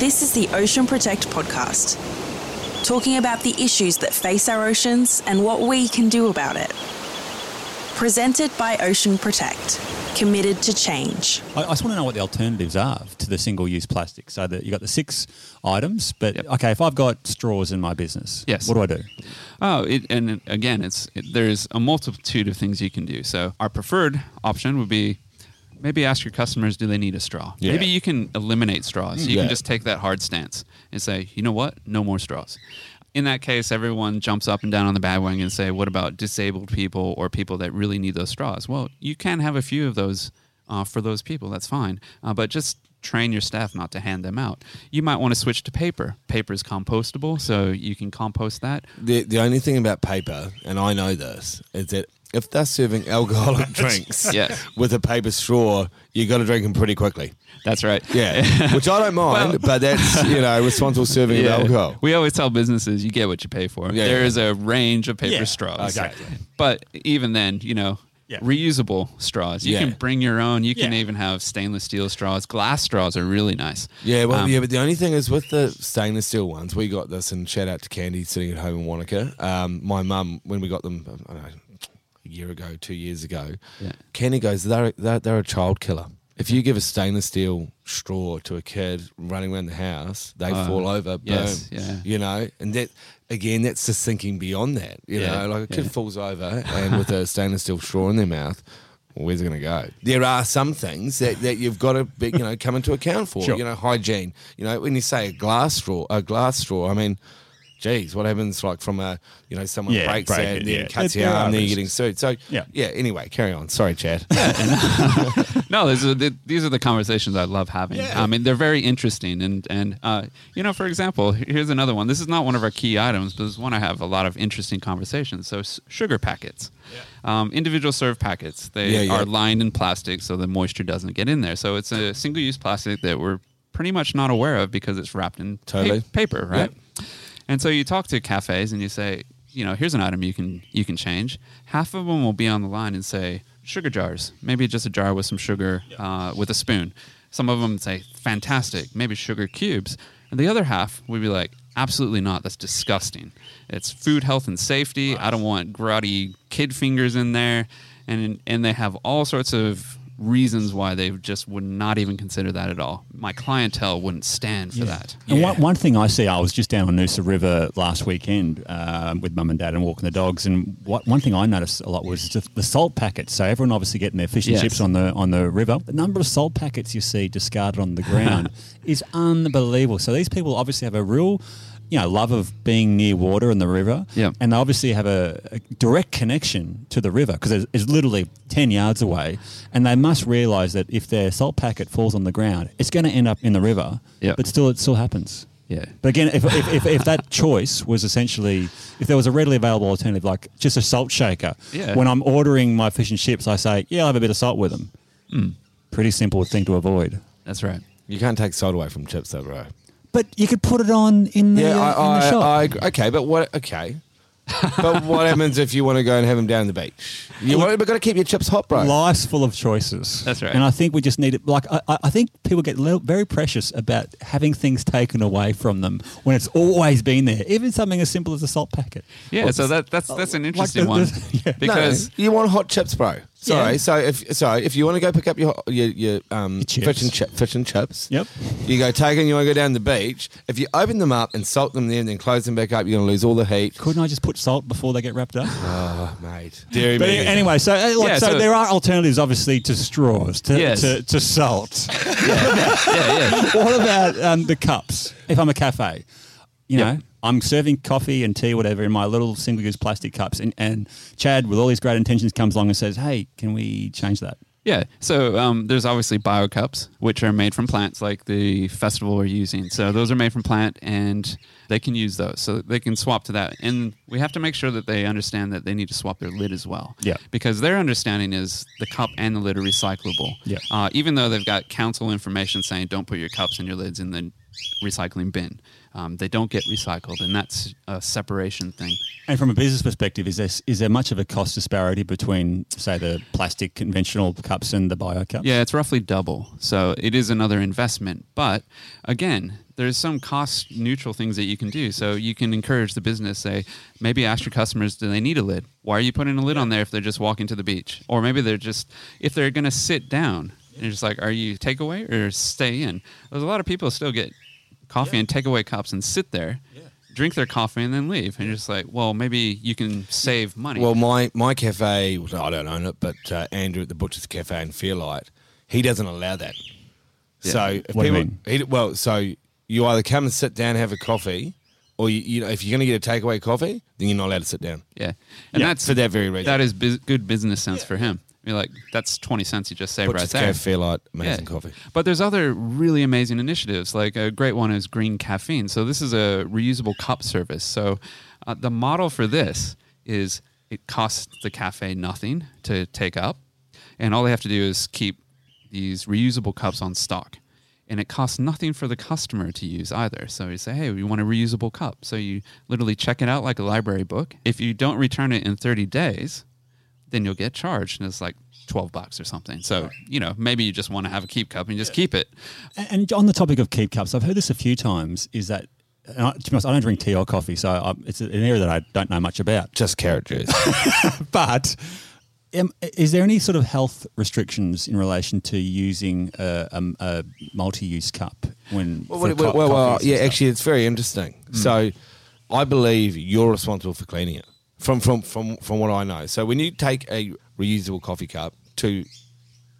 This is the Ocean Protect podcast, talking about the issues that face our oceans and what we can do about it. Presented by Ocean Protect, committed to change. I, I just want to know what the alternatives are to the single-use plastic. So that you got the six items, but Yep. okay, if I've got straws in my business, Yes. what do I do? Oh, it, and again, it's it, there's a multitude of things you can do. So our preferred option would be maybe ask your customers, do they need a straw? Yeah. Maybe you can eliminate straws. You Yeah. can just take that hard stance and say, you know what, no more straws. In that case, everyone jumps up and down on the bandwagon and say, what about disabled people or people that really need those straws? Well, you can have a few of those uh, for those people. That's fine, uh, but just train your staff not to hand them out. You might want to switch to paper. Paper is compostable, so you can compost that. The the only thing about paper, and I know this, is that if they're serving alcoholic drinks Yeah. with a paper straw, you got to drink them pretty quickly. That's right. Yeah, which I don't mind, but that's you know responsible serving of alcohol. We always tell businesses you get what you pay for. Yeah, there yeah. is a range of paper Yeah, straws. exactly. But even then, you know, Yeah. reusable straws. You Yeah. can bring your own. You can Yeah. even have stainless steel straws. Glass straws are really nice. Yeah, well, Um, yeah, but the only thing is with the stainless steel ones, we got this, and shout out to Candy sitting at home in Wanaka. Um, my mum, when we got them, I don't know, a year ago, two years ago, Yeah. Candy goes, they're, they're, they're a child killer. If you give a stainless steel straw to a kid running around the house, they Uh, fall over, boom. yes, yeah. You know, and that, again, that's just thinking beyond that. You Yeah, know, like a kid yeah. falls over and with a stainless steel straw in their mouth, well, where's it going to go? There are some things that, that you've got to be, you know come into account for. Sure. You know, hygiene. You know, when you say a glass straw, a glass straw. I mean, geez, what happens like from a you know someone Yeah, breaks break it, it, then yeah. cuts There your are arm, then you're getting sued. So Yeah. yeah. Anyway, carry on. Sorry, Chad. no, these are, the, these are the conversations I love having. I mean, they're very interesting. And, and uh, you know, for example, here's another one. This is not one of our key items, but this is one I have a lot of interesting conversations. So, s- sugar packets, um, individual serve packets, they Yeah, yeah. are lined in plastic so the moisture doesn't get in there. So, it's a single use plastic that we're pretty much not aware of because it's wrapped in pa- Totally. paper, right? And so you talk to cafes and you say, you know, here's an item you can you can change. Half of them will be on the line and say sugar jars, maybe just a jar with some sugar uh, with a spoon. Some of them say fantastic, maybe sugar cubes, and the other half would be like absolutely not. That's disgusting. It's food health and safety. I don't want grotty kid fingers in there, and and they have all sorts of reasons why they just would not even consider that at all. My clientele wouldn't stand for that. And one, one thing I see, I was just down on Noosa River last weekend um, with mum and dad and walking the dogs, and what, one thing I noticed a lot was just the salt packets. So everyone obviously getting their fish and Yes. chips on the on the river. The number of salt packets you see discarded on the ground is unbelievable. So these people obviously have a real. You know, love of being near water and the river, Yeah. and they obviously have a, a direct connection to the river because it's, it's literally ten yards away, and they must realise that if their salt packet falls on the ground, it's going to end up in the river. Yeah. but still, it still happens. Yeah. But again, if, if, if, if that choice was essentially, if there was a readily available alternative, like just a salt shaker, Yeah. when I'm ordering my fish and chips, I say, yeah, I'll have a bit of salt with them. Mm. Pretty simple thing to avoid. That's right. You can't take salt away from chips, though, bro. But you could put it on in the, Yeah, uh, I, in the I, shop. I, agree. okay, but what? Okay, but what happens if you want to go and have them down the beach? You want, but got to keep your chips hot, bro. Life's full of choices. That's right. And I think we just need it. Like, I, I- I think people get little, very precious about having things taken away from them when it's always been there, even something as simple as a salt packet. Yeah, Or so just- that that's that's an like interesting the- one the- yeah. No, because you want hot chips, bro. Sorry, so if sorry, if you want to go pick up your your, your um chips. fish and chi- fish and chips, Yep. you go take and you want to go down the beach. If you open them up and salt them there and then close them back up, you're going to lose all the heat. Couldn't I just put salt before they get wrapped up? Oh, mate, dairy But meat. anyway, so uh, like, Yeah, so, so- there are alternatives, obviously, to straws, to, Yes. to, to salt. yeah, yeah. what about um, the cups? If I'm a cafe, you know, I'm serving coffee and tea, whatever, in my little single-use plastic cups, and, and Chad, with all his great intentions, comes along and says, "Hey, can we change that?" Yeah. So um, there's obviously bio cups, which are made from plants, like the festival we're using. So those are made from plant, and they can use those. So they can swap to that. And we have to make sure that they understand that they need to swap their lid as well. Yeah. Because their understanding is the cup and the lid are recyclable. Yeah. Uh, even though they've got council information saying don't put your cups and your lids in the recycling bin, um, they don't get recycled, and that's a separation thing. And from a business perspective, is there is there much of a cost disparity between, say, the plastic conventional cups and the bio cups? Yeah, it's roughly double. So it is another investment. But again, there's some cost neutral things that you can do. So you can encourage the business, say, maybe ask your customers, do they need a lid? Why are you putting a lid on there if they're just walking to the beach? Or maybe they're just, if they're going to sit down, and you're just like, are you takeaway or stay in? There's a lot of people still get coffee and takeaway cups and sit there. Drink their coffee and then leave, and you're just like, well, maybe you can save money. Well, my my cafe, well, I don't own it, but uh, Andrew at the Butcher's Cafe in Fairlight, he doesn't allow that. Yeah. So if What do you people, He, well, so you either come and sit down, have a coffee, or you, you know, if you're going to get a takeaway coffee, then you're not allowed to sit down. yeah, and Yeah, that's for that very reason. That is bus- good business sense for him. You're like, that's twenty cents you just saved Butcher's right there. Cafe Fairlight, amazing Yeah. coffee. But there's other really amazing initiatives. Like a great one is Green Caffeen. So this is a reusable cup service. So uh, the model for this is it costs the cafe nothing to take up, and all they have to do is keep these reusable cups on stock. And it costs nothing for the customer to use either. So you say, hey, we want a reusable cup. So you literally check it out like a library book. If you don't return it in 30 days, then you'll get charged and it's like 12 bucks or something. So, you know, maybe you just want to have a keep cup and just keep it. And and on the topic of keep cups, I've heard this a few times. Is that and I, to be honest, I don't drink tea or coffee, so I, it's an area that I don't know much about. Just carrot juice. But um, is there any sort of health restrictions in relation to using a, a, a multi-use cup when? Well, well, co- well, well, yeah, stuff? actually, it's very interesting. So, I believe you're responsible for cleaning it. From from from from what I know. So, when you take a reusable coffee cup to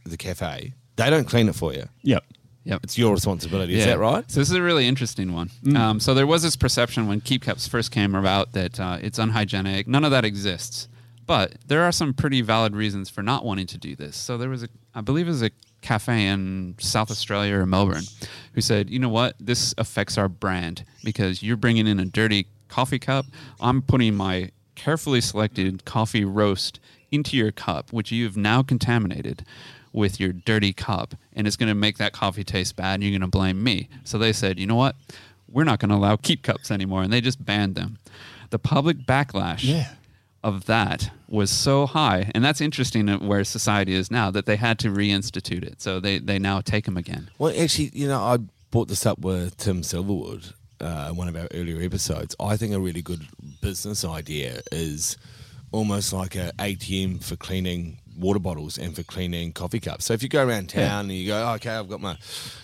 the cafe, they don't clean it for you. Yep. Yep. It's your responsibility. Is Yeah. that right? So this is a really interesting one. Um, so there was this perception when keep cups first came about that uh, it's unhygienic. None of that exists. But there are some pretty valid reasons for not wanting to do this. So there was a, I believe it was a cafe in South Australia or Melbourne who said, you know what, this affects our brand because you're bringing in a dirty coffee cup. I'm putting my carefully selected coffee roast into your cup, which you've now contaminated with your dirty cup, and it's going to make that coffee taste bad, and you're going to blame me. So they said, you know what? We're not going to allow keep cups anymore, and they just banned them. The public backlash Yeah. of that was so high, and that's interesting where society is now that they had to reinstitute it. So they, they now take them again. Well, actually, you know, I brought this up with Tim Silverwood uh, one of our earlier episodes. I think a really good business idea is almost like an ATM for cleaning water bottles and for cleaning coffee cups. So if you go around town and you go, oh, okay, I've got my,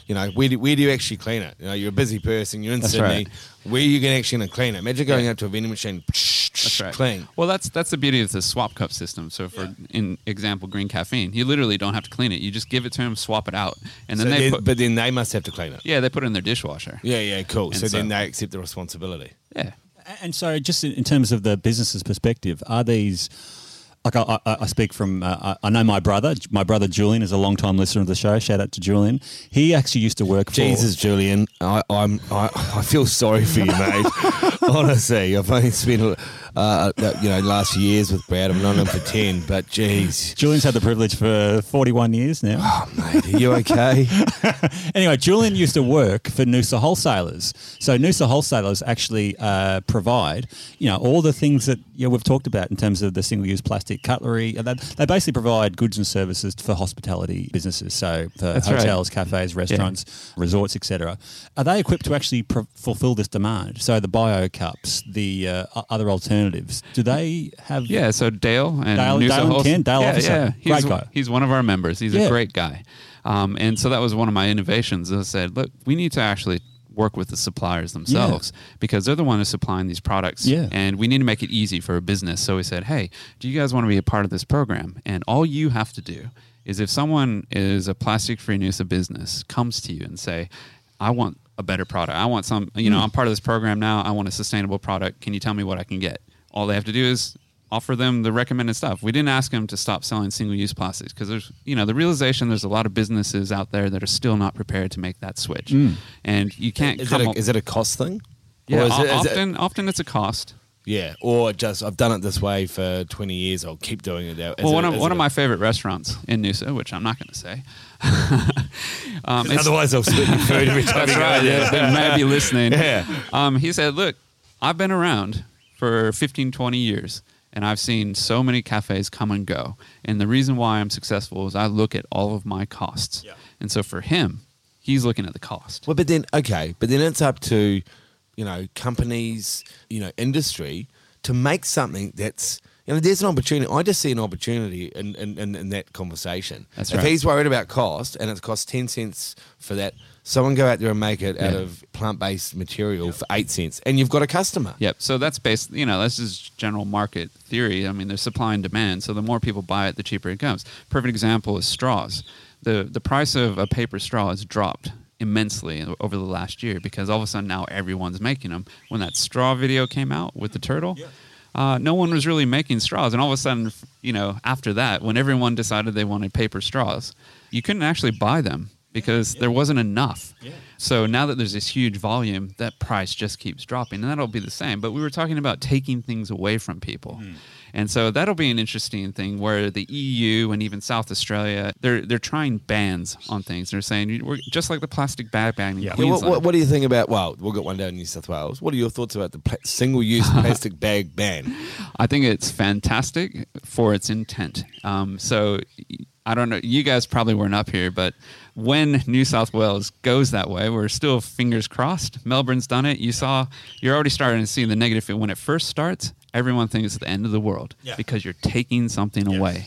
you know, where do, where do you actually clean it? You know, you're a busy person, you're in That's Sydney. right. Where are you going to actually gonna clean it? Imagine going Yeah. out to a vending machine, That's right. clean. Well, that's that's the beauty of the swap cup system. So, for in example, green caffeen, you literally don't have to clean it. You just give it to them, swap it out, and then So they put but then they must have to clean it. yeah they put it in their dishwasher. Yeah, yeah, cool. And So, then they accept the responsibility. Yeah. And so, just in in terms of the business's perspective, are these like I, I, I speak from? Uh, I know my brother. My brother Julian is a long time listener of the show. Shout out to Julian. He actually used to work for. Jesus, Julian, I, I'm I, I feel sorry for you, mate. Honestly, I've only spent uh, uh, you know last years with Brad. I've known him for ten, but geez, Julian's had the privilege for 41 years now. oh, mate, are you okay? anyway, Julian used to work for Noosa Wholesalers. So Noosa Wholesalers actually uh, provide, you know, all the things that you know, we've talked about in terms of the single-use plastic cutlery. They, they basically provide goods and services for hospitality businesses, so for That's right. hotels, cafes, restaurants, resorts, etc. Are they equipped to actually pro- fulfil this demand? So the bio cups, the uh, other alternatives alternatives. Do they have? Yeah, so Dale and Dale- Noosa Dale and Hols- Ken, Dale yeah, officer. yeah, he's, Great guy. He's one of our members. He's Yeah. a great guy, um, and so that was one of my innovations. I said, look, we need to actually work with the suppliers themselves because they're the one who's supplying these products, Yeah. and we need to make it easy for a business. So we said, hey, do you guys want to be a part of this program? And all you have to do is if someone is a plastic-free Noosa business comes to you and say, I want a better product. I want some, you know, I'm part of this program now. I want a sustainable product. Can you tell me what I can get? All they have to do is offer them the recommended stuff. We didn't ask them to stop selling single-use plastics because there's, you know, the realization there's a lot of businesses out there that are still not prepared to make that switch, and you can't. Is come it, a, is it a cost thing? yeah, Or is o- it- is it- often, often it's a cost. yeah, or just I've done it this way for 20 years. I'll keep doing it. Is well, one it- of one it of my favorite restaurants in Noosa, which I'm not going to say. um, Otherwise, I'll spit your food every time That's you go right. there. Yeah, they may be listening. Yeah. Um, he said, "Look, I've been around for 15, 20 years, and I've seen so many cafes come and go. And the reason why I'm successful is I look at all of my costs. Yeah. And so for him, he's looking at the cost. Well, but then okay, but then it's up to you know companies, you know, industry to make something that's you know there's an opportunity. I just see an opportunity in in, in, in that conversation. That's if right. he's worried about cost and it costs ten cents for that, someone go out there and make it out Yeah. of plant based material for eight cents, and you've got a customer. Yep. So that's based, you know, that's just general market theory. I mean, there's supply and demand. So the more people buy it, the cheaper it comes. Perfect example is straws. The the price of a paper straw has dropped immensely over the last year because all of a sudden now everyone's making them. When that straw video came out with the turtle, uh, no one was really making straws, and all of a sudden, you know, after that, when everyone decided they wanted paper straws, you couldn't actually buy them because there wasn't enough. So now that there's this huge volume, that price just keeps dropping, and that'll be the same. But we were talking about taking things away from people, and so that'll be an interesting thing where the EU and even South Australia they're they're trying bans on things. They're saying we're just like the plastic bag ban in Yeah. Yeah, what, what, what do you think about? Well, we've got one down in New South Wales. What are your thoughts about the pla- single-use plastic bag ban? I think it's fantastic for its intent. Um, so I don't know. You guys probably weren't up here, but when New South Wales goes that way, we're still fingers crossed. Melbourne's done it. You saw. You're already starting to see the negative. When it first starts, everyone thinks it's the end of the world Yeah. because you're taking something away.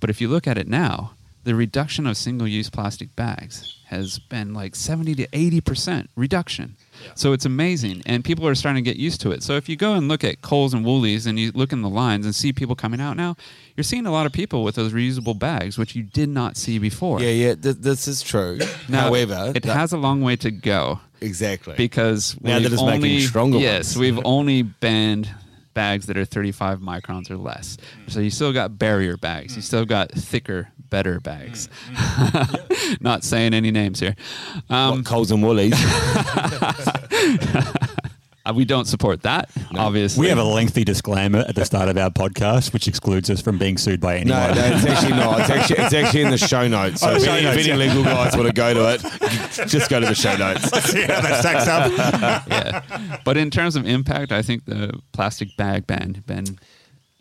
But if you look at it now, the reduction of single-use plastic bags has been like 70 to 80 percent reduction. So it's amazing, and people are starting to get used to it. So if you go and look at Coles and Woolies, and you look in the lines and see people coming out now, you're seeing a lot of people with those reusable bags, which you did not see before. Yeah, yeah, th- this is true. Now, However, it that- has a long way to go exactly because Now we've that it's making only, stronger Yes, ones. we've only banned bags that are 35 microns or less. So you still got barrier bags. You still got thicker, better bags. Not saying any names here. Um, what, Coles and Woolies. uh, we don't support that, obviously. We have a lengthy disclaimer at the start of our podcast, which excludes us from being sued by anyone. No, no, it's actually not. It's actually it's actually in the show notes. So Oh, if, show any, notes, if any legal guys want to go to it, just go to the show notes. yeah, that stacks up. yeah. But in terms of impact, I think the plastic bag ban been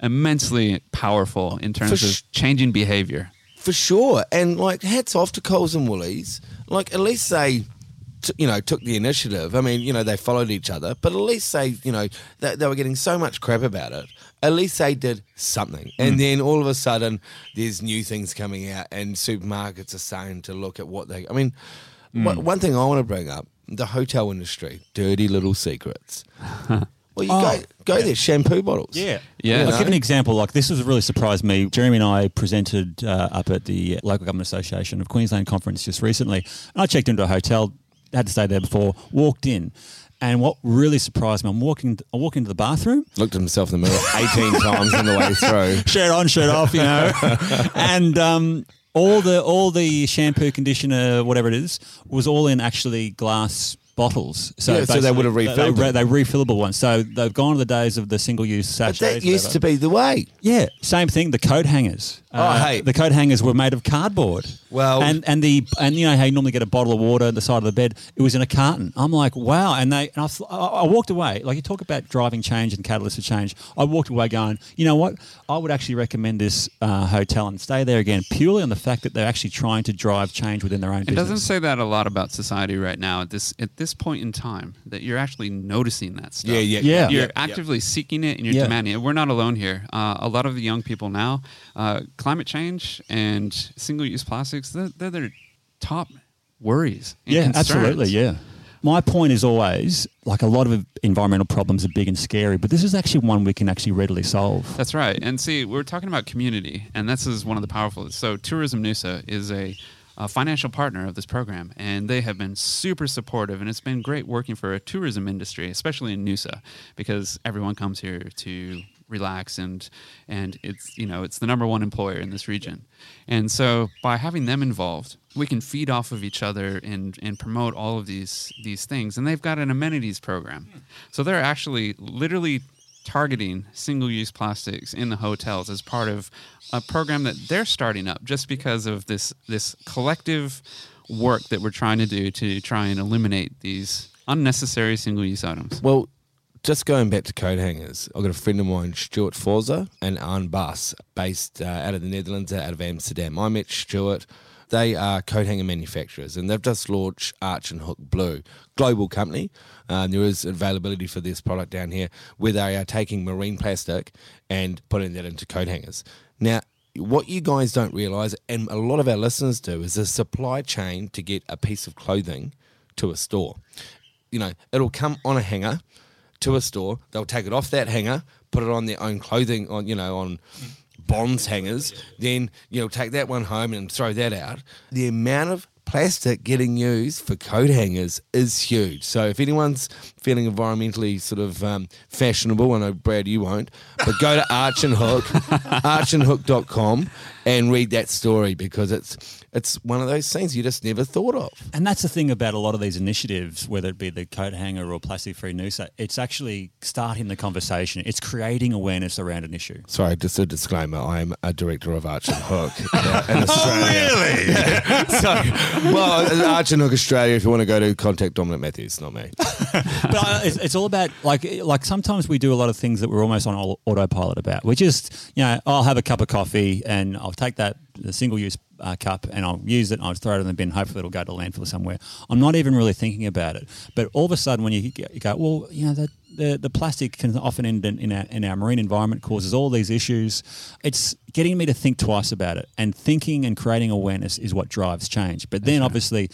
immensely powerful in terms sh- of changing behavior. For sure. And like hats off to Coles and Woolies. Like at least they t- you know, took the initiative. I mean, you know, they followed each other, but at least they, you know, they, they were getting so much crap about it. At least they did something. And then all of a sudden, there's new things coming out, and supermarkets are starting to look at what they. I mean, one- one thing I want to bring up the hotel industry, dirty little secrets. well, you Oh, go, go there, shampoo bottles. Yeah. Yeah. I'll give an example. Like this has really surprised me. Jeremy and I presented uh, up at the Local Government Association of Queensland conference just recently. And I checked into a hotel, had to stay there before, walked in. And what really surprised me, I'm walking, I walk into the bathroom, Looked at himself in the mirror 18 times on the way through. shirt on, shirt off, you know, and um, all the all the shampoo, conditioner, whatever it is, was all in actually glass bottles. So Yeah, so they would have basically, refilled They, them. they refillable ones. So they've gone to the days of the single use sachets. But that used to be the way. Yeah, same thing. The coat hangers. Uh, Oh, hey. the coat hangers were made of cardboard. Well- and and the and you know how you normally get a bottle of water at the side of the bed. It was in a carton. I'm like, wow. And they and I, I I walked away. Like you talk about driving change and catalyst for change. I walked away going, you know what? I would actually recommend this uh, hotel and stay there again purely on the fact that they're actually trying to drive change within their own It business. doesn't say that a lot about society right now. At this at this this point in time that you're actually noticing that stuff. Yeah, yeah, Yeah. You're yeah, yeah. actively seeking it and you're Yeah. demanding it. We're not alone here. Uh, a lot of the young people now, uh, climate change and single-use plastics, they're, they're their top worries. and Yeah, concerns. absolutely. Yeah. My point is always like a lot of environmental problems are big and scary, but this is actually one we can actually readily solve. That's right. And see, we're talking about community, and this is one of the powerful. So, Tourism Noosa is a, a financial partner of this program, and they have been super supportive, and it's been great working for a tourism industry, especially in Noosa, because everyone comes here to relax and and it's you know it's the number one employer in this region. And so by having them involved we can feed off of each other and and promote all of these these things and they've got an amenities program. So they're actually literally targeting single use plastics in the hotels as part of a program that they're starting up just because of this this collective work that we're trying to do to try and eliminate these unnecessary single use items. Well, just going back to coat hangers, I've got a friend of mine, Stuart Forza and Arne Bas, based uh, out of the Netherlands, out of Amsterdam. I met Stuart. They are coat hanger manufacturers, and they've just launched Arch and Hook Blue, global company. Um, there is availability for this product down here, where they are taking marine plastic and putting that into coat hangers. Now, what you guys don't realise, and a lot of our listeners do, is the supply chain to get a piece of clothing to a store. You know, it'll come on a hanger to a store. They'll take it off that hanger, put it on their own clothing, on you know, on bonds hangers. Then you'll take that one home and throw that out. The amount of plastic getting used for coat hangers is huge. So if anyone's feeling environmentally sort of um, fashionable, I know Brad you won't, but go to Arch and Hook, archandhook.com and read that story because it's it's one of those things you just never thought of. And that's the thing about a lot of these initiatives, whether it be the coat hanger or plastic free Noosa, it's actually starting the conversation. It's creating awareness around an issue. Sorry, just a disclaimer. I am a director of Arch and Hook in Australia. Oh, really? so, well, Arch and Hook Australia. If you want to go to, contact Dominic Matthews, not me. but uh, it's, it's all about like like sometimes we do a lot of things that we're almost on autopilot about. We just you know I'll have a cup of coffee and I'll take that the single use uh, cup and I'll use it and I'll throw it in the bin. Hopefully it'll go to landfill somewhere. I'm not even really thinking about it. But all of a sudden when you, you go, well, you know the the, the plastic can often end in, in, our, in our marine environment causes all these issues. It's getting me to think twice about it. And thinking and creating awareness is what drives change. But then obviously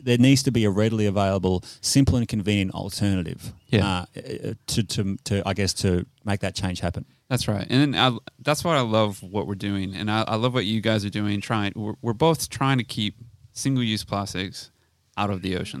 there needs to be a readily available, simple and convenient alternative Yeah. uh, to, to, to, I guess, to make that change happen. That's right, and I, that's why I love what we're doing, and I, I love what you guys are doing. Trying, we're, we're both trying to keep single-use plastics out of the ocean.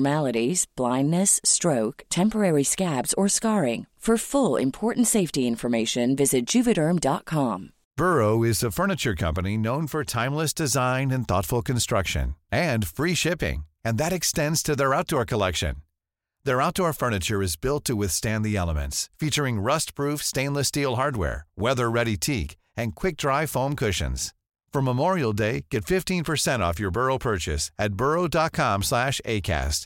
blindness, stroke, temporary scabs, or scarring. For full important safety information, visit juvederm.com. Burrow is a furniture company known for timeless design and thoughtful construction and free shipping, and that extends to their outdoor collection. Their outdoor furniture is built to withstand the elements, featuring rust-proof stainless steel hardware, weather-ready teak, and quick-dry foam cushions. For Memorial Day, get 15% off your Burrow purchase at burrow.com slash ACAST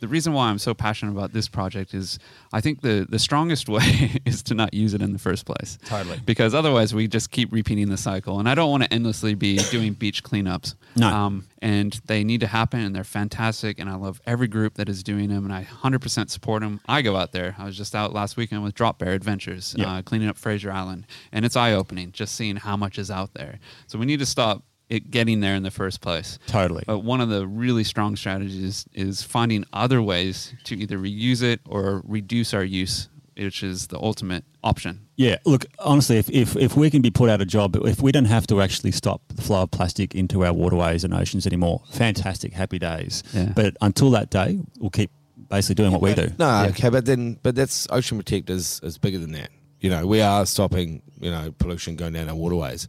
The reason why I'm so passionate about this project is I think the, the strongest way is to not use it in the first place. Totally. Because otherwise we just keep repeating the cycle. And I don't want to endlessly be doing beach cleanups. No. Um, and they need to happen and they're fantastic. And I love every group that is doing them and I 100% support them. I go out there. I was just out last weekend with Drop Bear Adventures, Yeah. uh, cleaning up Fraser Island. And it's eye opening just seeing how much is out there. So we need to stop it getting there in the first place. Totally. But one of the really strong strategies is finding other ways to either reuse it or reduce our use, which is the ultimate option. Yeah, look, honestly, if, if, if we can be put out of job, if we don't have to actually stop the flow of plastic into our waterways and oceans anymore, fantastic, happy days. Yeah. But until that day, we'll keep basically doing what we do. No, okay, but then but that's Ocean Protect is, is bigger than that. You know, we are stopping you know pollution going down our waterways.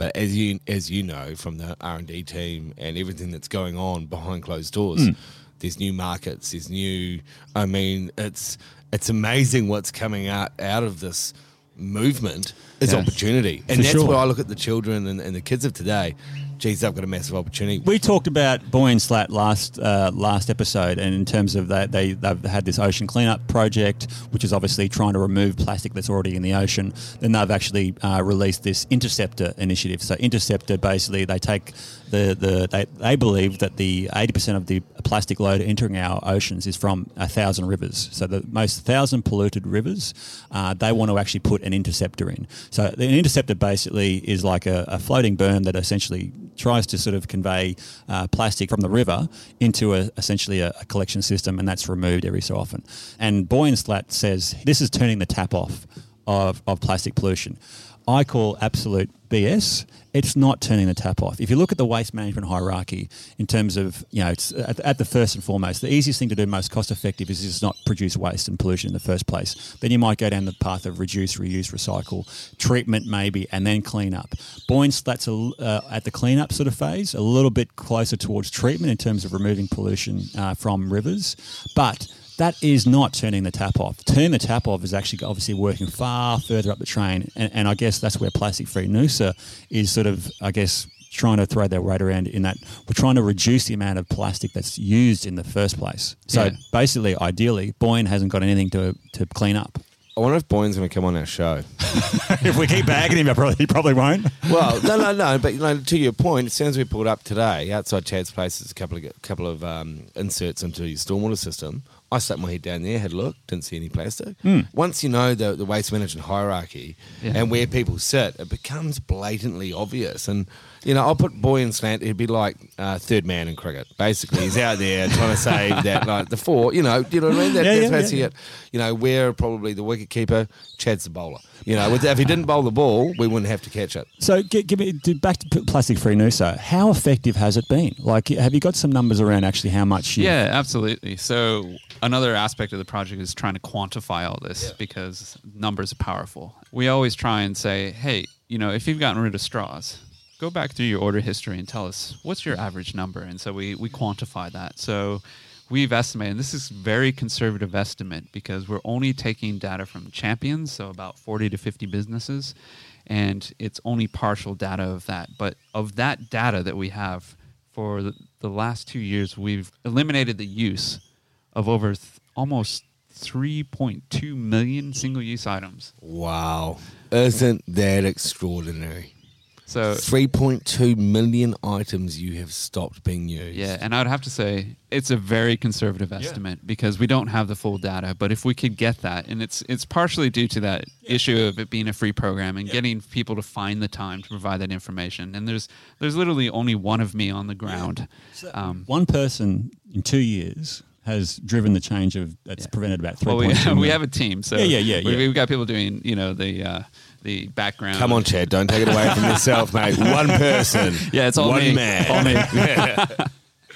But as you as you know from the R and D team and everything that's going on behind closed doors, Hmm. there's new markets, there's new. I mean, it's it's amazing what's coming out out of this movement is opportunity, and For that's sure. where I look at the children and, and the kids of today. Geez, they've got a massive opportunity. We talked about Boyan Slat last uh, last episode, and in terms of that, they they've had this ocean cleanup project, which is obviously trying to remove plastic that's already in the ocean. Then they've actually uh, released this Interceptor initiative. So Interceptor basically they take the the they, they believe that the eighty percent of the plastic load entering our oceans is from a thousand rivers. So the most thousand polluted rivers, uh, they want to actually put an interceptor in. So an interceptor basically is like a, a floating berm that essentially tries to sort of convey uh, plastic from the river into a, essentially a, a collection system, and that's removed every so often. And Boyan says this is turning the tap off of, of plastic pollution. I call absolute BS. It's not turning the tap off. If you look at the waste management hierarchy in terms of, you know, at, at the first and foremost, the easiest thing to do, most cost effective, is just not produce waste and pollution in the first place. Then you might go down the path of reduce, reuse, recycle, treatment maybe, and then clean up. Boyan that's a, uh, at the cleanup sort of phase, a little bit closer towards treatment in terms of removing pollution uh, from rivers. But that is not turning the tap off. Turning the tap off is actually obviously working far further up the train, and, and I guess that's where plastic free Noosa is sort of, I guess, trying to throw their weight around in that we're trying to reduce the amount of plastic that's used in the first place. So Yeah. basically, ideally, Boyan hasn't got anything to, to clean up. I wonder if Boyan's going to come on our show. if we keep bagging him, I probably, he probably won't. well, no, no, no. But you know, to your point, as soon as we pulled up today outside Chad's place, there's a couple of couple of um, inserts into your stormwater system. I stuck my head down there, had a look, didn't see any plastic. Hmm. Once you know the, the waste management hierarchy Yeah. and where people sit, it becomes blatantly obvious. And you know, I'll put Boyan Slat. He'd be like uh, third man in cricket. Basically, he's out there trying to save that, like the four. You know, do you know what I mean? That, Yeah, that's yeah, basically yeah. it. You know, we're probably the wicket keeper. Chad's the bowler. You know, if he didn't bowl the ball, we wouldn't have to catch it. So gi- give me to- back to plastic free Noosa. How effective has it been? Like, have you got some numbers around actually how much? You, Yeah, absolutely. So another aspect of the project is trying to quantify all this because numbers are powerful. We always try and say, hey, you know, if you've gotten rid of straws, go back through your order history and tell us what's your average number. And so we, we quantify that. So we've estimated, this is very conservative estimate because we're only taking data from champions, so about 40 to 50 businesses, and it's only partial data of that. But of that data that we have, for the, the last two years, we've eliminated the use of over th- almost 3.2 million single use items. Wow. Isn't that extraordinary? So, 3.2 million items you have stopped being used. yeah, and I would have to say it's a very conservative estimate because we don't have the full data. But if we could get that, and it's it's partially due to that issue of it being a free program and getting people to find the time to provide that information. And there's there's literally only one of me on the ground. Um, One person in two years has driven the change of that's prevented about three well, we, point two. we have a team, so Yeah, yeah, yeah, we, yeah. We've got people doing you know the uh, the background. Come on, Chad. Don't take it away from yourself, mate. One person. Yeah, it's all One me. man. All me.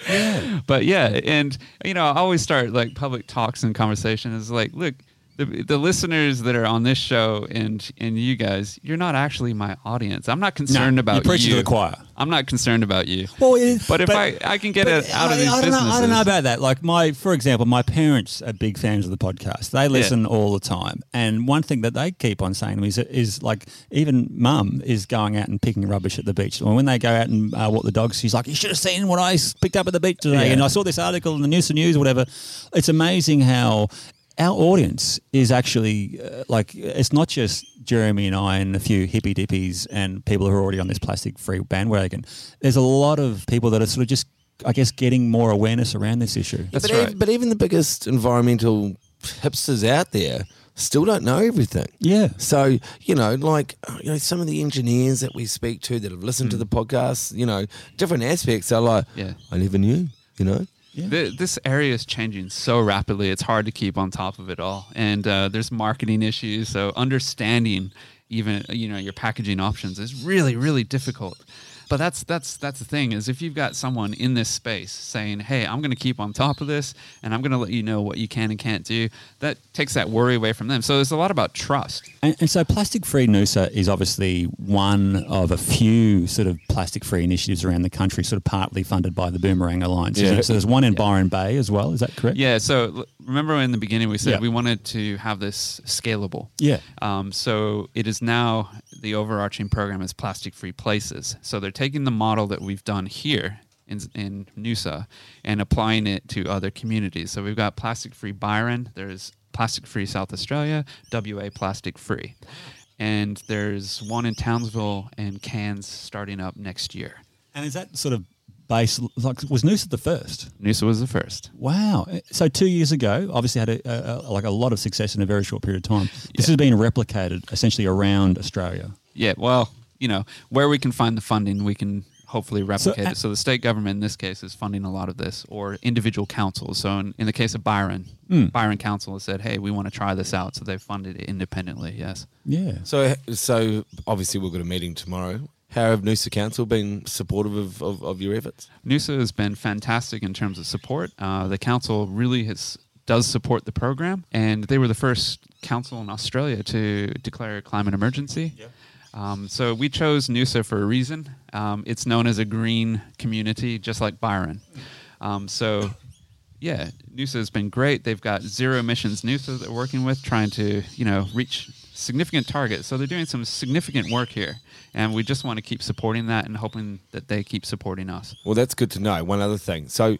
Yeah. but yeah, and you know, I always start like public talks and conversations like, look, the, the listeners that are on this show and and you guys, you're not actually my audience. I'm not concerned No, about you're preaching you. to the choir. I'm not concerned about you. Well, but if but- I, I can get it out of I- these I don't businesses, Know, I don't know about that. Like my, for example, my parents are big fans of the podcast. They listen all the time, and one thing that they keep on saying to me is, is like even mum is going out and picking rubbish at the beach. And when they go out and uh, walk the dogs, she's like, "You should have seen what I picked up at the beach today." Yeah. And I saw this article in the News and News, or whatever. It's amazing how. Our audience is actually uh, like it's not just Jeremy and I and a few hippy dippies and people who are already on this plastic free bandwagon. There's a lot of people that are sort of just I guess getting more awareness around this issue. That's but, right. ev- but even the biggest environmental hipsters out there still don't know everything. Yeah. So you know, like you know, some of the engineers that we speak to that have listened to the podcast, you know, different aspects are like, Yeah. I never knew. You know, Th- this area is changing so rapidly; it's hard to keep on top of it all. And uh, there's marketing issues, so understanding even you know your packaging options is really, really difficult. But that's that's that's the thing is if you've got someone in this space saying, "Hey, I'm going to keep on top of this, and I'm going to let you know what you can and can't do," that takes that worry away from them. So there's a lot about trust. And, and so, plastic free Noosa is obviously one of a few sort of plastic free initiatives around the country, sort of partly funded by the Boomerang Alliance. Yeah. So, there's one in Byron Bay as well. Is that correct? Yeah. So l- remember in the beginning we said Yeah. we wanted to have this scalable. Yeah. Um, so it is now the overarching program is plastic free places. So they're taking the model that we've done here in, in Noosa and applying it to other communities. So we've got plastic free Byron. There's plastic free South Australia. WA plastic free. And there's one in Townsville and Cairns starting up next year. And is that sort of base? Like, was Noosa the first? Noosa was the first. Wow. Uh, so two years ago, obviously had a, a, a- like a lot of success in a very short period of time. This has been replicated essentially around Australia. Yeah, well, you know, where we can find the funding, we can hopefully replicate uh, it. So the state government in this case is funding a lot of this, or individual councils. So in, in the case of Byron, Hmm. Byron Council has said, "Hey, we want to try this out," so they've funded it independently. Yes. Yeah. so so obviously we've got a meeting tomorrow. How have Noosa Council been supportive of, of, of your efforts? Noosa has been fantastic in terms of support. Uh, the council really has does support the program, and they were the first council in Australia to declare a climate emergency. Um, so we chose Noosa for a reason. Um, it's known as a green community, just like Byron. Um, so, yeah, Noosa has been great. They've got zero emissions Noosa they're working with, trying to you know reach significant targets. So they're doing some significant work here, and we just want to keep supporting that and hoping that they keep supporting us. Well, that's good to know. One other thing. So,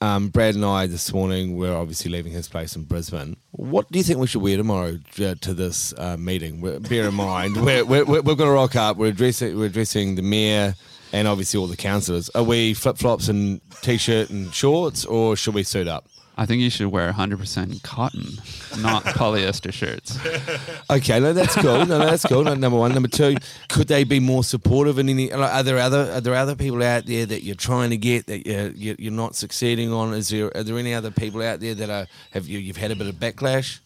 um, Brad and I this morning we're obviously leaving his place in Brisbane. What do you think we should wear tomorrow uh, to this uh, meeting? We're, bear in mind, we're, we're, we're, going to rock up. We're addressing we're addressing the mayor and obviously all the councillors. Are we flip flops and t-shirt and shorts, or should we suit up? I think you should wear 100% cotton, not polyester shirts. Okay, no, that's cool. No, no, that's cool. No, number one, number two, could they be more supportive? In any, like, are there other are there other people out there that you're trying to get that you're you're you're not succeeding on? Is there are there any other people out there that are have you you've had a bit of backlash?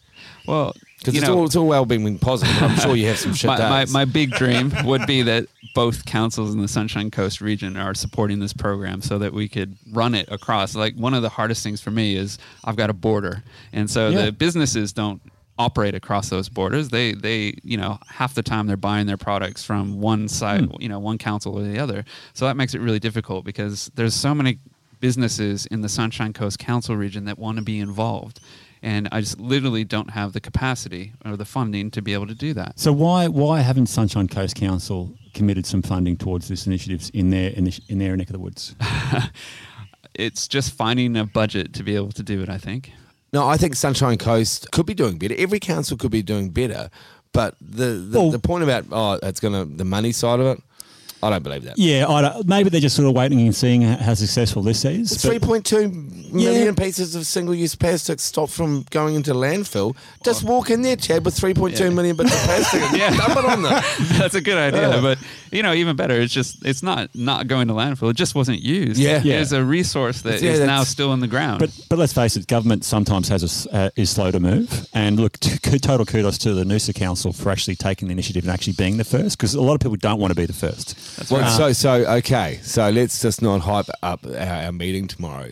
Well, Because it's know, all it's all well being positive. I'm sure you have some shit my, my, my big dream would be that both councils in the Sunshine Coast region are supporting this program so that we could run it across. Like one of the hardest things for me is I've got a border, and so Yeah. the businesses don't operate across those borders. They they you know half the time they're buying their products from one side, hmm. you know, one council or the other. So that makes it really difficult because there's so many businesses in the Sunshine Coast Council region that want to be involved. And I just literally don't have the capacity or the funding to be able to do that. So why why haven't Sunshine Coast Council committed some funding towards this initiatives in their in, the, in their neck of the woods? it's just finding a budget to be able to do it. I think. no, I think Sunshine Coast could be doing better. Every council could be doing better. But the the, Well- the point about oh, it's gonna the money side of it, I don't believe that. Yeah, I don't, maybe they're just sort of waiting and seeing how how successful this is. It's three point two million pieces of single-use plastic stopped from going into landfill. Just walk in there, Chad, with three point two million bits of plastic and Yeah. dump it on them. That's a good idea, Yeah. but you know, even better, it's just it's not not going to landfill. It just wasn't used. Yeah. Yeah. it's a resource that is Yeah, now that's- still in the ground. But but let's face it, government sometimes has a s uh, is slow to move. And look, t- k- total kudos to the Noosa Council for actually taking the initiative and actually being the first, because a lot of people don't want to be the first. Well, so so okay, so let's just not hype up our, our meeting tomorrow.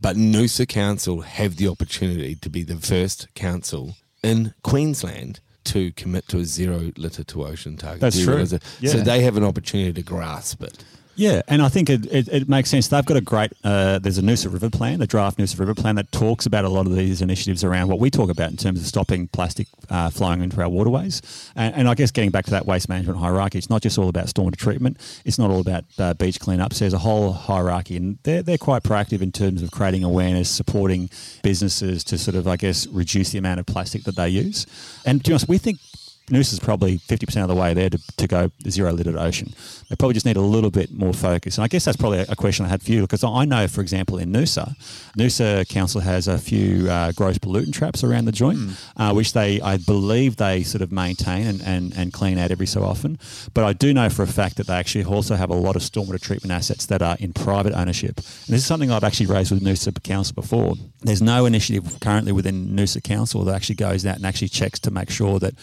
But Noosa Council have the opportunity to be the first council in Queensland to commit to a zero litter to ocean target. That's you true. Yeah. So they have an opportunity to grasp it. Yeah, and I think it, it, it makes sense. They've got a great, uh, there's a Noosa River plan, the draft Noosa River plan that talks about a lot of these initiatives around what we talk about in terms of stopping plastic uh, flowing into our waterways. And, and I guess getting back to that waste management hierarchy, it's not just all about stormwater treatment, it's not all about uh, beach cleanups. There's a whole hierarchy, and they're, they're quite proactive in terms of creating awareness, supporting businesses to sort of, I guess, reduce the amount of plastic that they use. And to be honest, we think Noosa is probably 50% of the way there to, to go zero littered ocean. They probably just need a little bit more focus. And I guess that's probably a, question I had for you because I know, for example, in Noosa, Noosa Council has a few uh, gross pollutant traps around the joint, uh, which they, I believe, they sort of maintain and, and, and clean out every so often. But I do know for a fact that they actually also have a lot of stormwater treatment assets that are in private ownership. And this is something I've actually raised with Noosa Council before. There's no initiative currently within Noosa Council that actually goes out and actually checks to make sure that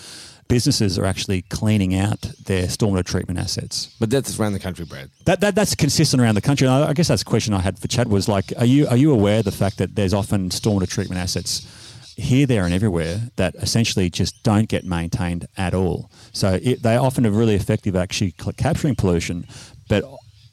businesses are actually cleaning out their stormwater treatment assets. But that's around the country, Brad. That, that that's consistent around the country. And I, I guess that's a question I had for Chad was like, are you are you aware of the fact that there's often stormwater treatment assets here, there, and everywhere that essentially just don't get maintained at all? So it, they often are really effective at actually cl- capturing pollution, but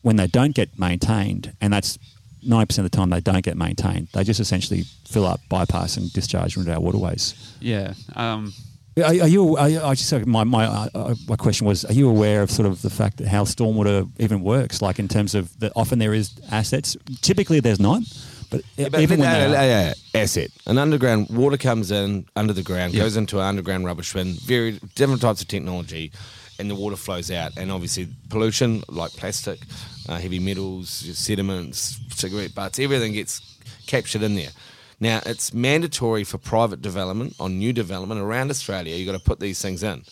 when they don't get maintained, and that's 90% of the time they don't get maintained, they just essentially fill up, bypass, and discharge into our waterways. Yeah. Um, Are, are you? Are I just my my uh, uh, my question was: Are you aware of sort of the fact that how stormwater even works? Like in terms of that, often there is assets. Typically, there's not, but, But even when no, there are- no, no, asset, an underground water comes in under the ground, Yeah. goes into an underground rubbish bin. Very different types of technology, and the water flows out. And obviously, pollution like plastic, uh, heavy metals, sediments, cigarette butts, everything gets captured in there. Now, it's mandatory for private development on new development around Australia. You've got to put these things in.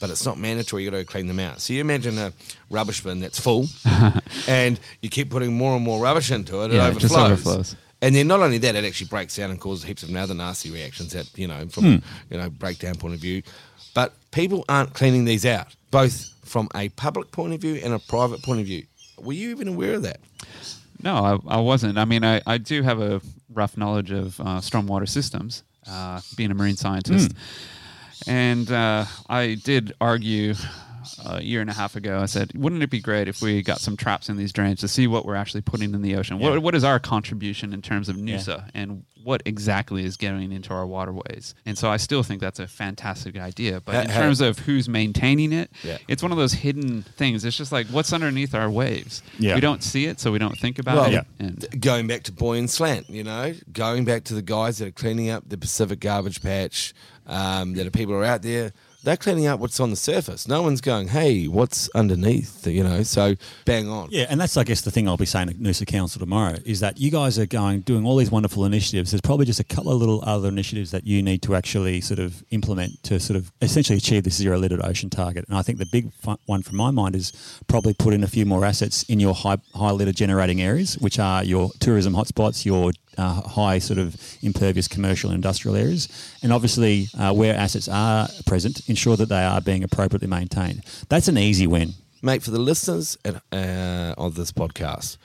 But it's not mandatory. You've got to clean them out. So you imagine a rubbish bin that's full, and you keep putting more and more rubbish into it. It Yeah, it just overflows. overflows. And then not only that, it actually breaks down and causes heaps of other nasty reactions that, you know, from Hmm. you know, breakdown point of view. But people aren't cleaning these out, both from a public point of view and a private point of view. Were you even aware of that? No, I, I wasn't. I mean, I, I do have a rough knowledge of uh, stormwater systems, uh, being a marine scientist. And uh, I did argue a year and a half ago. I said, wouldn't it be great if we got some traps in these drains to see what we're actually putting in the ocean? What, what is our contribution in terms of Noosa and what exactly is getting into our waterways? And so I still think that's a fantastic idea. But in Ha- ha- terms of who's maintaining it, Yeah. it's one of those hidden things. It's just like what's underneath our waves. Yeah. We don't see it, so we don't think about Well, it. Yeah. And Going back to Boyan Slat, you know, going back to the guys that are cleaning up the Pacific garbage patch, um, that are people are out there, they're cleaning up what's on the surface. No one's going, hey, what's underneath, you know, so bang on. Yeah, and that's I guess the thing I'll be saying at Noosa Council tomorrow is that you guys are going doing all these wonderful initiatives. There's probably just a couple of little other initiatives that you need to actually sort of implement to sort of essentially achieve this zero littered ocean target. And I think the big one from my mind is probably put in a few more assets in your high high litter generating areas, which are your tourism hotspots, your uh, high sort of impervious commercial and industrial areas, and obviously uh, where assets are present, ensure that they are being appropriately maintained. That's an easy win. mate, for the listeners at, uh, of this podcast,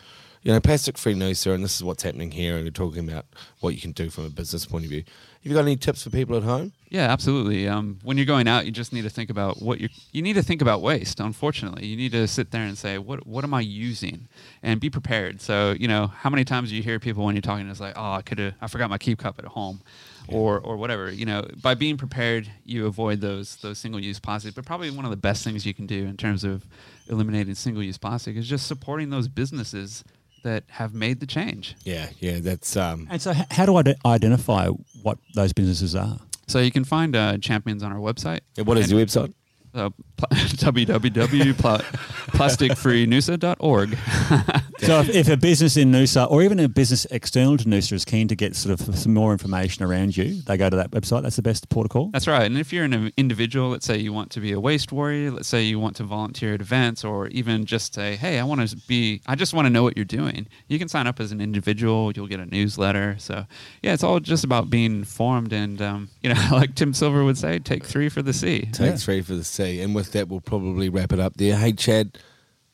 you know, plastic free Noosa, and this is what's happening here, and we're talking about what you can do from a business point of view. Have you got any tips for people at home? Yeah, absolutely. Um, when you're going out, you just need to think about what you you need to think about waste. Unfortunately, you need to sit there and say, what what am I using, and be prepared. So you know, how many times do you hear people when you're talking, it's like, oh, I could have, I forgot my keep cup at home, or or whatever. You know, by being prepared, you avoid those those single use plastic. But probably one of the best things you can do in terms of eliminating single use plastic is just supporting those businesses that have made the change. Yeah, yeah, that's um, And so, h- how do I id- identify what those businesses are? So you can find uh, champions on our website. what is And- your website? Uh, pl- www.plasticfreenoosa.org. So, if, if a business in Noosa or even a business external to Noosa is keen to get sort of some more information around you, they go to that website. That's the best port of call. That's right. And if you're an individual, let's say you want to be a waste warrior, let's say you want to volunteer at events, or even just say, hey, I want to be, I just want to know what you're doing, you can sign up as an individual. You'll get a newsletter. So, yeah, it's all just about being informed. And, um, you know, like Tim Silverwood say, take three for the sea. Take three for the sea. And with that, we'll probably wrap it up there. Hey, Chad,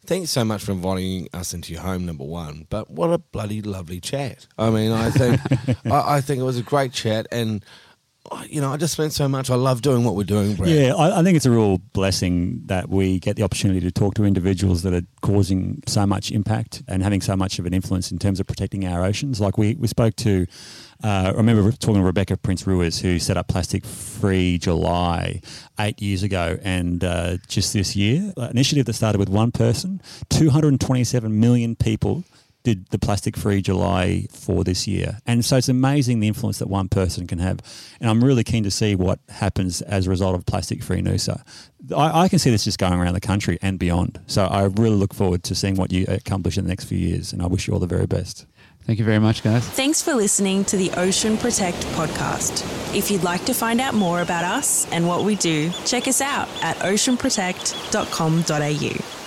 thanks so much for inviting us into your home, number one. But what a bloody lovely chat. I mean, I think I, I think it was a great chat, and you know, I just spent so much. I love doing what we're doing, Brad. Yeah, I, I think it's a real blessing that we get the opportunity to talk to individuals that are causing so much impact and having so much of an influence in terms of protecting our oceans. Like we, we spoke to, uh, I remember talking to Rebecca Prince Ruiz, who set up Plastic Free July eight years ago, and uh, just this year, an initiative that started with one person, 227 million people did the plastic free July for this year. And so it's amazing the influence that one person can have. And I'm really keen to see what happens as a result of plastic free Noosa. I, I can see this just going around the country and beyond. So I really look forward to seeing what you accomplish in the next few years. And I wish you all the very best. Thank you very much, guys. Thanks for listening to the Ocean Protect podcast. If you'd like to find out more about us and what we do, check us out at oceanprotect.com.au.